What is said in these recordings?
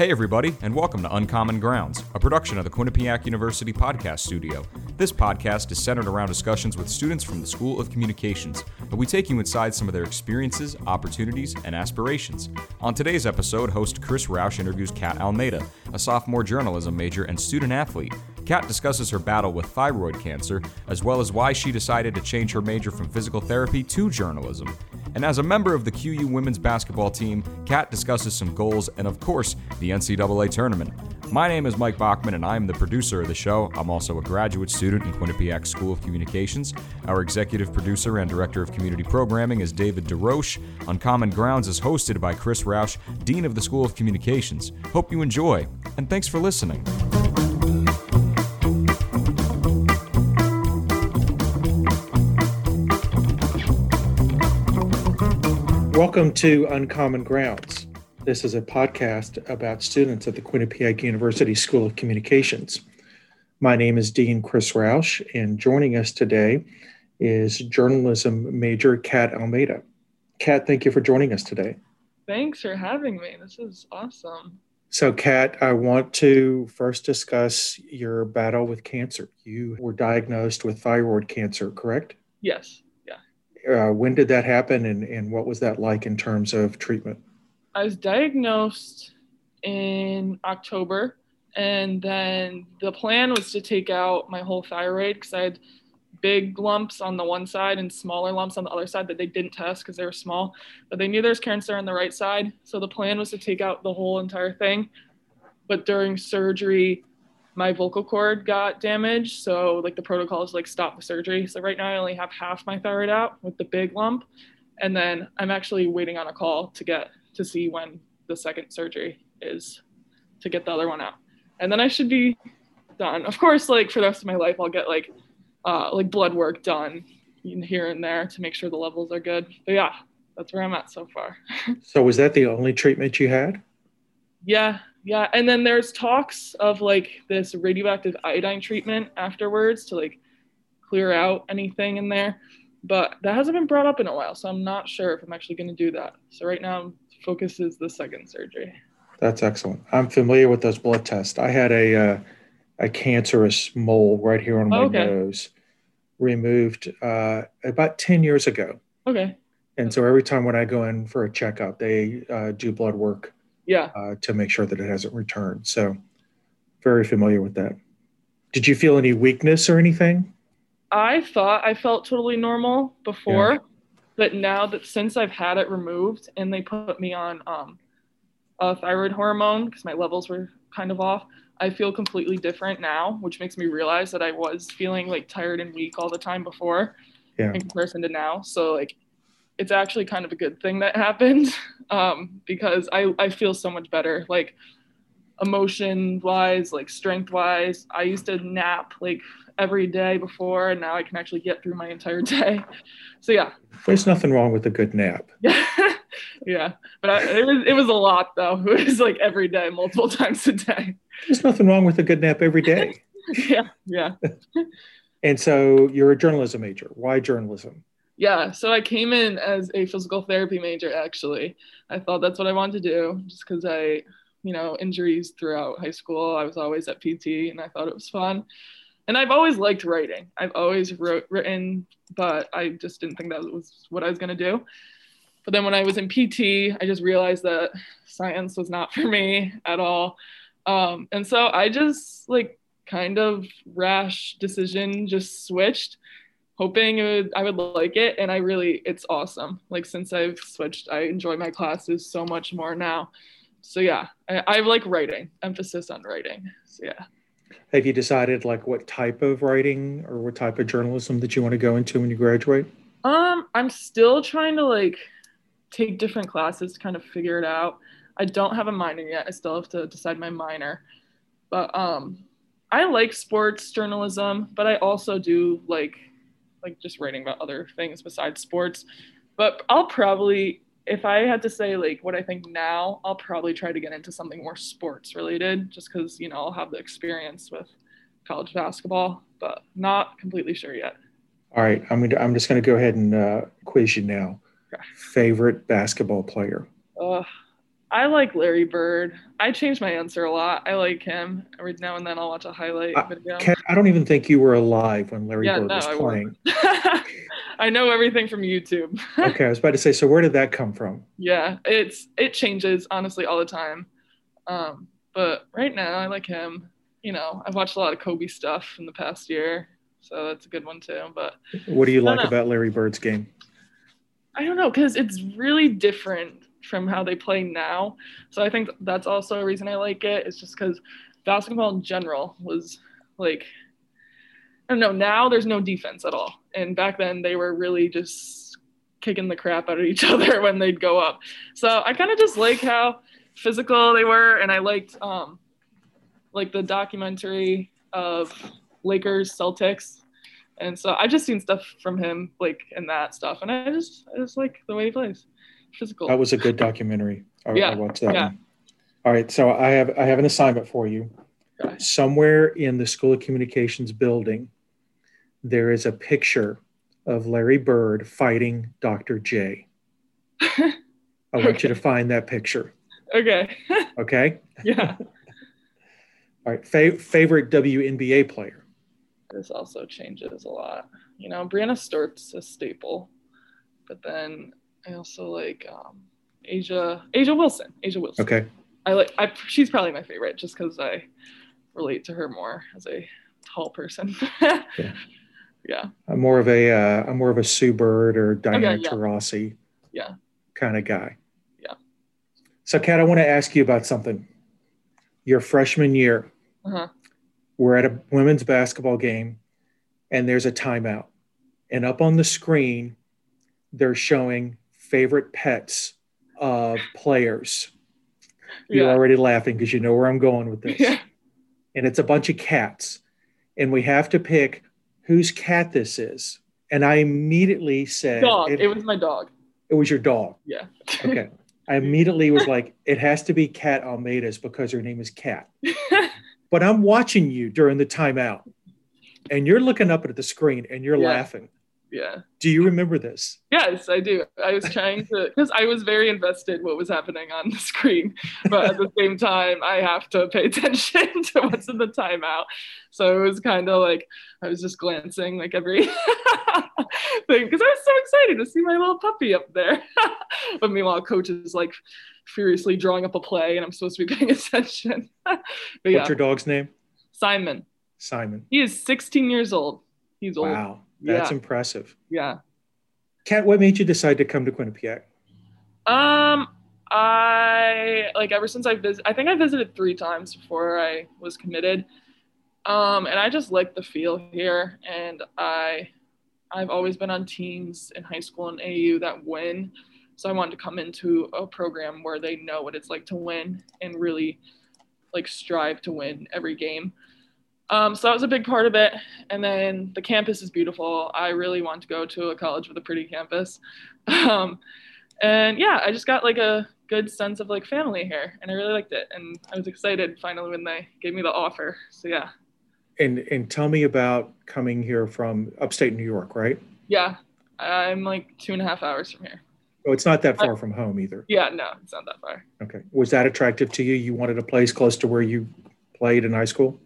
Hey, everybody, and welcome to Uncommon Grounds, a production of the Quinnipiac University Podcast Studio. This podcast is centered around discussions with students from the School of Communications, and we take you inside some of their experiences, opportunities, and aspirations. On today's episode, host Chris Roush interviews Kat Almeida, a sophomore journalism major and student athlete. Kat discusses her battle with thyroid cancer, as well as why she decided to change her major from physical therapy to journalism. And as a member of the QU women's basketball team, Kat discusses some goals and, of course, the NCAA tournament. My name is Mike Bachman, and I am the producer of the show. I'm also a graduate student in Quinnipiac School of Communications. Our executive producer and director of community programming is David DeRoche. Uncommon Grounds is hosted by Chris Roush, Dean of the School of Communications. Hope you enjoy, and thanks for listening. Welcome to Uncommon Grounds. This is a podcast about students at the Quinnipiac University School of Communications. My name is Dean Chris Roush, and joining us today is journalism major Kat Almeida. Kat, thank you for joining us today. Thanks for having me. This is awesome. So, Kat, I want to first discuss your battle with cancer. You were diagnosed with thyroid cancer, correct? Yes uh, when did that happen and, and what was that like in terms of treatment? I was diagnosed in October, and then the plan was to take out my whole thyroid because I had big lumps on the one side and smaller lumps on the other side that they didn't test because they were small, but they knew there was cancer on the right side. So the plan was to take out the whole entire thing. But during surgery, my vocal cord got damaged. So like the protocol is like stop the surgery. So right now I only have half my thyroid out with the big lump. And then I'm actually waiting on a call to get to see when the second surgery is to get the other one out. And then I should be done. Of course, like for the rest of my life, I'll get like uh, like blood work done here and there to make sure the levels are good. But yeah, that's where I'm at so far. so was that the only treatment you had? Yeah, yeah, and then there's talks of like this radioactive iodine treatment afterwards to like clear out anything in there, but that hasn't been brought up in a while, so I'm not sure if I'm actually going to do that. So right now, focus is the second surgery. That's excellent. I'm familiar with those blood tests. I had a uh, a cancerous mole right here on my okay. nose removed uh, about 10 years ago. Okay. And so every time when I go in for a checkup, they uh, do blood work yeah. Uh, to make sure that it hasn't returned. So very familiar with that. Did you feel any weakness or anything? I thought i felt totally normal before yeah. but now that since i've had it removed and they put me on um, a thyroid hormone because my levels were kind of off i feel completely different now which makes me realize that i was feeling like tired and weak all the time before yeah. in comparison to now. So like it's actually kind of a good thing that happened um, because I, I feel so much better like emotion wise like strength wise i used to nap like every day before and now i can actually get through my entire day. So yeah. There's nothing wrong with a good nap. Yeah yeah but I, it was it was a lot though. It was like every day multiple times a day. There's nothing wrong with a good nap every day. Yeah yeah. And so you're a journalism major. Why journalism yeah, so I came in as a physical therapy major actually. I thought that's what I wanted to do just because I, you know, injuries throughout high school. I was always at PT and I thought it was fun. And I've always liked writing. I've always wrote, written, but I just didn't think that was what I was going to do. But then when I was in PT, I just realized that science was not for me at all. Um, and so I just like kind of rash decision just switched hoping would, I would like it. And I really, it's awesome. Like since I've switched, I enjoy my classes so much more now. So yeah, I, I like writing, emphasis on writing. So yeah. Have you decided like what type of writing or what type of journalism that you want to go into when you graduate? Um, I'm still trying to like take different classes to kind of figure it out. I don't have a minor yet. I still have to decide my minor. But um I like sports journalism, but I also do like like just writing about other things besides sports. But I'll probably, if I had to say like what I think now, I'll probably try to get into something more sports related, just because you know I'll have the experience with college basketball, but not completely sure yet. All right, I'm gonna, I'm just going to go ahead and uh, quiz you now. Okay. Favorite basketball player? Uh, I like Larry Bird. I change my answer a lot. I like him. Every now and then I'll watch a highlight I, video. Kat, I don't even think you were alive when Larry Yeah, Bird no, was I playing. I know everything from YouTube. okay, I was about to say. So where did that come from? yeah, it's it changes honestly all the time. Um, but right now I like him. You know, I've watched a lot of Kobe stuff in the past year, so that's a good one too. But What do you like know. about Larry Bird's game? I don't know because it's really different from how they play now. So I think that's also a reason I like it. It's just because basketball in general was like, I don't know. Now there's no defense at all, and back then they were really just kicking the crap out of each other when they'd go up. So I kind of just like how physical they were, and I liked um, like the documentary of Lakers Celtics. And so I've just seen stuff from him like in that stuff, and I just I just like the way he plays, physical. That was a good documentary. I, I watched that yeah. one. All right, so I have I have an assignment for you. Okay. Somewhere in the School of Communications building, there is a picture of Larry Bird fighting Dr. J. I want you to find that picture. okay, Okay. yeah. All right. Fa- favorite WNBA player. this also changes a lot. You know, Breanna Stewart's a staple, but then I also like um, A'ja A'ja Wilson. A'ja Wilson. Okay. I like. I she's probably my favorite just because I relate to her more as a tall person. Yeah. yeah. I'm more of a uh, I'm more of a Sue Bird or Diana yeah. Taurasi Yeah. kind of guy. Yeah. So, Kat, I want to ask you about something. Your freshman year, Uh-huh. we're at a women's basketball game, and there's a timeout, and up on the screen, they're showing favorite pets of players. You're Yeah. already laughing because you know where I'm going with this. Yeah. and it's a bunch of cats and we have to pick whose cat this is and i immediately said Dog. it, It was my dog. it was your dog Yeah. okay i immediately was like it has to be cat almeida's because her name is cat but i'm watching you during the timeout and you're looking up at the screen and you're Yeah. laughing yeah. do you remember this Yes, I do. I was trying to because I was very invested what was happening on the screen, but at the same time, I have to pay attention to what's in the timeout. So it was kind of like I was just glancing like every thing because I was so excited to see my little puppy up there. but meanwhile, coach is like furiously drawing up a play, and I'm supposed to be paying attention. but yeah, what's your dog's name Simon. simon He is 16 years old. He's old. wow that's Yeah. impressive Yeah. kat what made you decide to come to quinnipiac Um, I like ever since I visit. I think I visited three times before I was committed. Um, and I just like the feel here, and I, I've always been on teams in high school and AU that win. So I wanted to come into a program where they know what it's like to win and really, like strive to win every game. Um, so that was a big part of it. And then the campus is beautiful. I really want to go to a college with a pretty campus. Um, and yeah, I just got like a good sense of like family here, and I really liked it. And I was excited finally when they gave me the offer. So yeah, and and tell me about coming here from upstate new york right yeah, I'm like two and a half hours from here. Oh, it's not that far from home either. Yeah, no, it's not that far. Okay. Was that attractive to you? You wanted a place close to where you played in high school?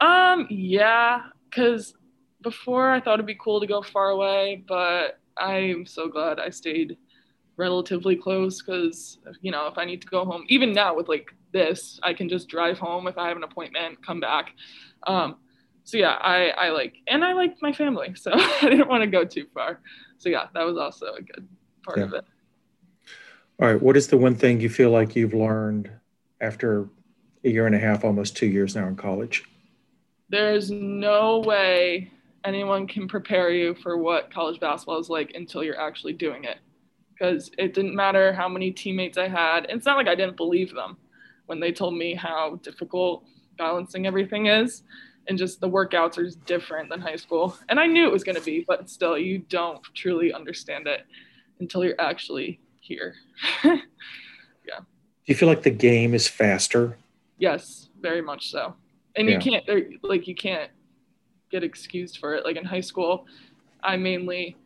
Um, yeah, because before I thought it'd be cool to go far away, but I'm so glad I stayed relatively close because you know if I need to go home, even now with like this, I can just drive home if I have an appointment, come back. Um, so yeah, I I like and I like my family, so I didn't want to go too far. So yeah, that was also a good part Yeah. of it. All right. What is the one thing you feel like you've learned after a year and a half, almost two years now in college? There's no way anyone can prepare you for what college basketball is like until you're actually doing it. Because it didn't matter how many teammates I had. It's not like I didn't believe them when they told me how difficult balancing everything is. And just the workouts are just different than high school. And I knew it was going to be, but still, you don't truly understand it until you're actually here. Yeah. Do you feel like the game is faster? Yes, very much so. And Yeah. you can't like you can't get excused for it. Like in high school, I mainly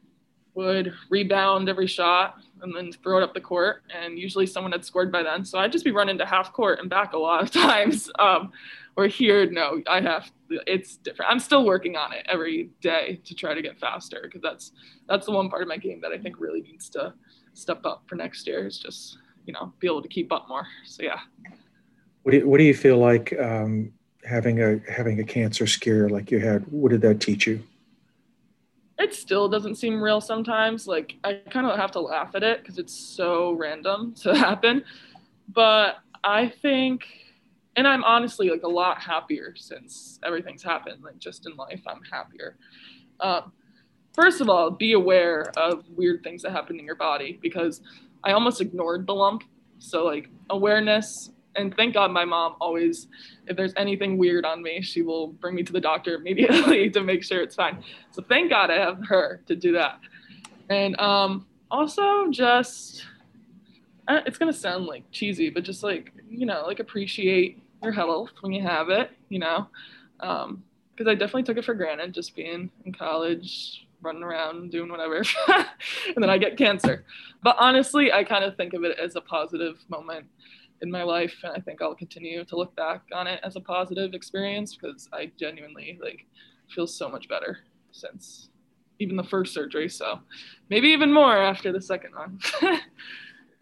would rebound every shot and then throw it up the court. And usually someone had scored by then. So I'd just be running to half court and back a lot of times. Um, or here, no, I have, it's different. I'm still working on it every day to try to get faster because that's, that's the one part of my game that I think really needs to step up for next year is just, you know, be able to keep up more. So yeah. What do you, what do you feel like um, having a having a cancer scare like you had? What did that teach you? It still doesn't seem real sometimes. Like I kind of have to laugh at it because it's so random to happen. But I think, and I'm honestly like a lot happier since everything's happened. Like just in life, I'm happier. Um, first of all, be aware of weird things that happen in your body because I almost ignored the lump. So like awareness and thank God my mom always, if there's anything weird on me, she will bring me to the doctor immediately to make sure it's fine. So thank God I have her to do that. And um, also just, it's gonna sound like cheesy, but just like you know, like appreciate your health when you have it, you know, because um, I definitely took it for granted just being in college, running around doing whatever and then i get cancer but honestly i kind of think of it as a positive moment in my life and i think i'll continue to look back on it as a positive experience because i genuinely like feel so much better since even the first surgery so maybe even more after the second one.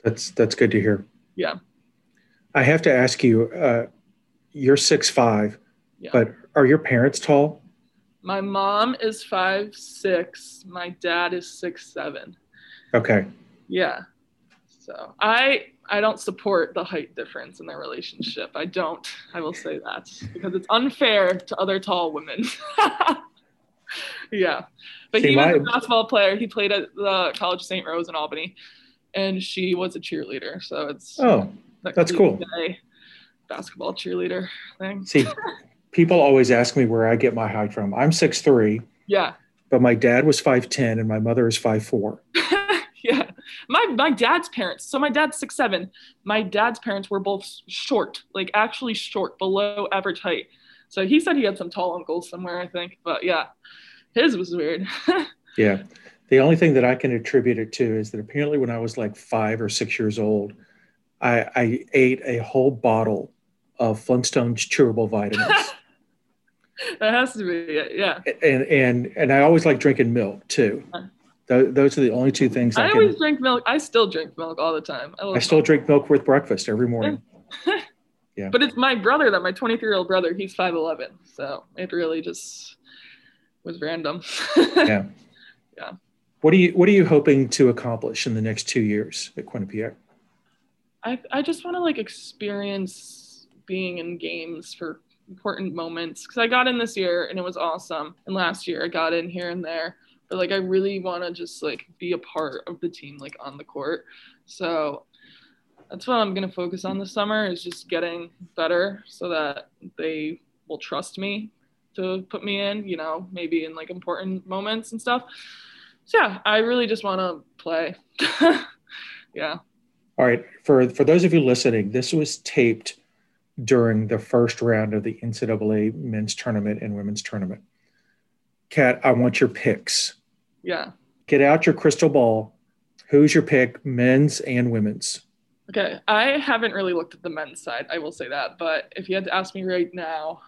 That's that's good to hear. Yeah. I have to ask you uh, you're six five yeah. but are your parents tall? My mom is five six my dad is six seven. Okay. Yeah so I I don't support the height difference in their relationship. I don't. I will say that because it's unfair to other tall women. yeah, but See, he was my... a basketball player. He played at the College of St. Rose in Albany, and she was a cheerleader. So it's oh, that that's cool. Basketball cheerleader thing. See, people always ask me where I get my height from. I'm six three. Yeah. But my dad was five ten, and my mother is five four. My my dad's parents. So my dad's six seven. My dad's parents were both short, like actually short, below average height. So he said he had some tall uncles somewhere, I think. But yeah, his was weird. yeah. The only thing that I can attribute it to is that apparently when I was like five or six years old, I, I ate a whole bottle of Flintstones chewable vitamins. that has to be it, yeah. And and and I always like drinking milk too. Uh, Those are the only two things I, I always drink milk. I still drink milk all the time. I, I still milk. drink milk with breakfast every morning. yeah. But it's my brother that my 23 year old brother, he's 5'11. So it really just was random. yeah. Yeah. What are you What are you hoping to accomplish in the next two years at Quinnipiac? I I just want to like experience being in games for important moments because I got in this year and it was awesome, and last year I got in here and there like I really want to just like be a part of the team like on the court. So that's what I'm going to focus on this summer is just getting better so that they will trust me to put me in, you know, maybe in like important moments and stuff. So yeah, I really just want to play. yeah. All right. For for those of you listening, this was taped during the first round of the NCAA men's tournament and women's tournament. Kat, I want your picks. Yeah. Get out your crystal ball. Who's your pick, men's and women's? Okay. I haven't really looked at the men's side, I will say that. But if you had to ask me right now,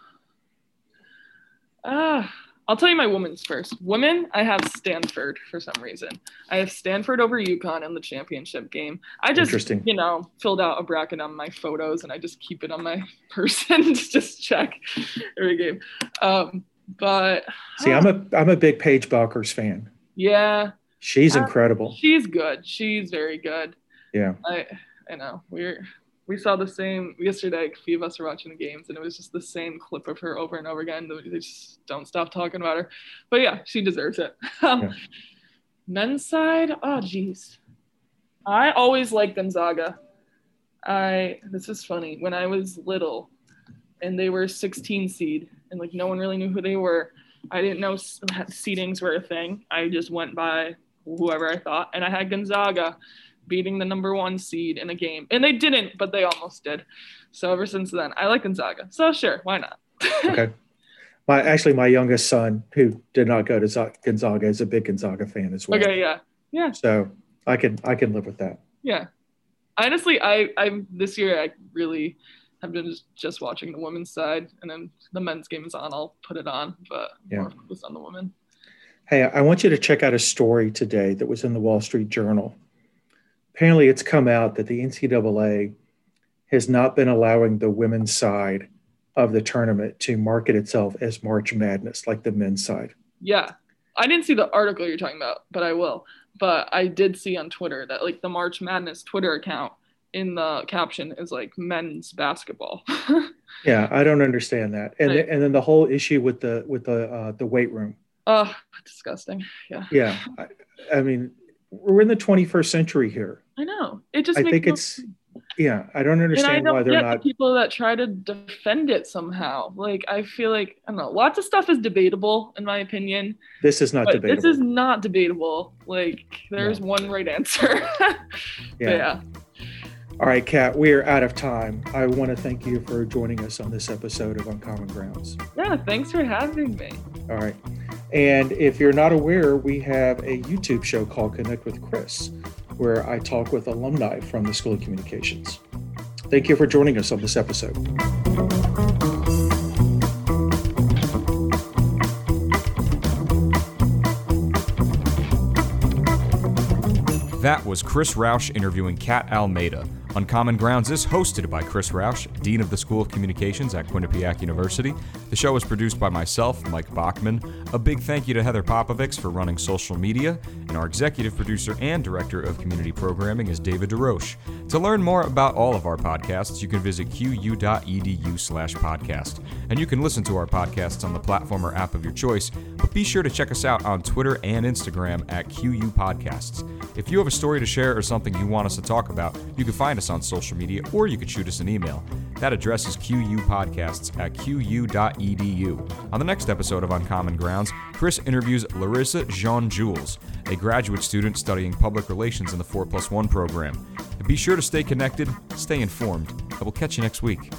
ah, uh, I'll tell you my women's first. Women, I have Stanford for some reason. I have Stanford over UConn in the championship game. I just, you know, filled out a bracket on my photos and I just keep it on my person to just check every game. Um, but see, I'm a I'm a big Paige Bueckers fan. Yeah. She's uh, incredible. She's good. She's very good. Yeah. I I know. We're we saw the same yesterday. A few of us were watching the games, and it was just the same clip of her over and over again. They just don't stop talking about her. But yeah, she deserves it. Um, yeah. Men's side, oh geez, I always liked Gonzaga. I this is funny. When I was little, and they were 16 seed, and like no one really knew who they were. I didn't know seedings were a thing. I just went by whoever I thought, and I had Gonzaga beating the number one seed in a game, and they didn't, but they almost did. So ever since then, I like Gonzaga. So sure, why not? okay. My actually, my youngest son, who did not go to Gonzaga, is a big Gonzaga fan as well. Okay, yeah, yeah. So I can I can live with that. Yeah. Honestly, I I'm this year I really have been just, just watching the women's side, and then the men's game is on. I'll put it on, but Yeah. more focused on the women. Hey, I want you to check out a story today that was in the Wall Street Journal. Apparently, it's come out that the NCAA has not been allowing the women's side of the tournament to market itself as March Madness like the men's side. Yeah. I didn't see the article you're talking about, but I will. But I did see on Twitter that like the March Madness Twitter account in the caption is like men's basketball. Yeah, I don't understand that. And Right. and then the whole issue with the with the uh, the weight room. oh, disgusting. Yeah. Yeah, I, I mean, we're in the 21st century here. I know. It just I think no it's yeah. I don't and I understand why don't they're get not. the people that try to defend it somehow. Like I feel like I don't know. Lots of stuff is debatable in my opinion, This is not debatable. this is not debatable. Like there's one right answer. But yeah. All right, Kat, we are out of time. I want to thank you for joining us on this episode of Uncommon Grounds. Yeah. Thanks for having me. All right. And if you're not aware, we have a YouTube show called Connect with Chris, where I talk with alumni from the School of Communications. Thank you for joining us on this episode. That was Chris Roush interviewing Kat Almeida. Uncommon Grounds is hosted by Chris Roush, Dean of the School of Communications at Quinnipiac University. The show is produced by myself, Mike Bachman. A big thank you to Heather Popovics for running social media, and our executive producer and director of community programming is David DeRoche. To learn more about all of our podcasts, you can visit qu.edu slash podcast. And you can listen to our podcasts on the platform or app of your choice, but be sure to check us out on Twitter and Instagram at QU Podcasts. If you have a story to share or something you want us to talk about, you can find us on social media or you could shoot us an email. That address is qupodcasts at qu.edu. On the next episode of Uncommon Grounds, Chris interviews Larissa Jean Jules, a graduate student studying public relations in the 4 Plus 1 program. Be sure to stay connected, stay informed, and we'll catch you next week.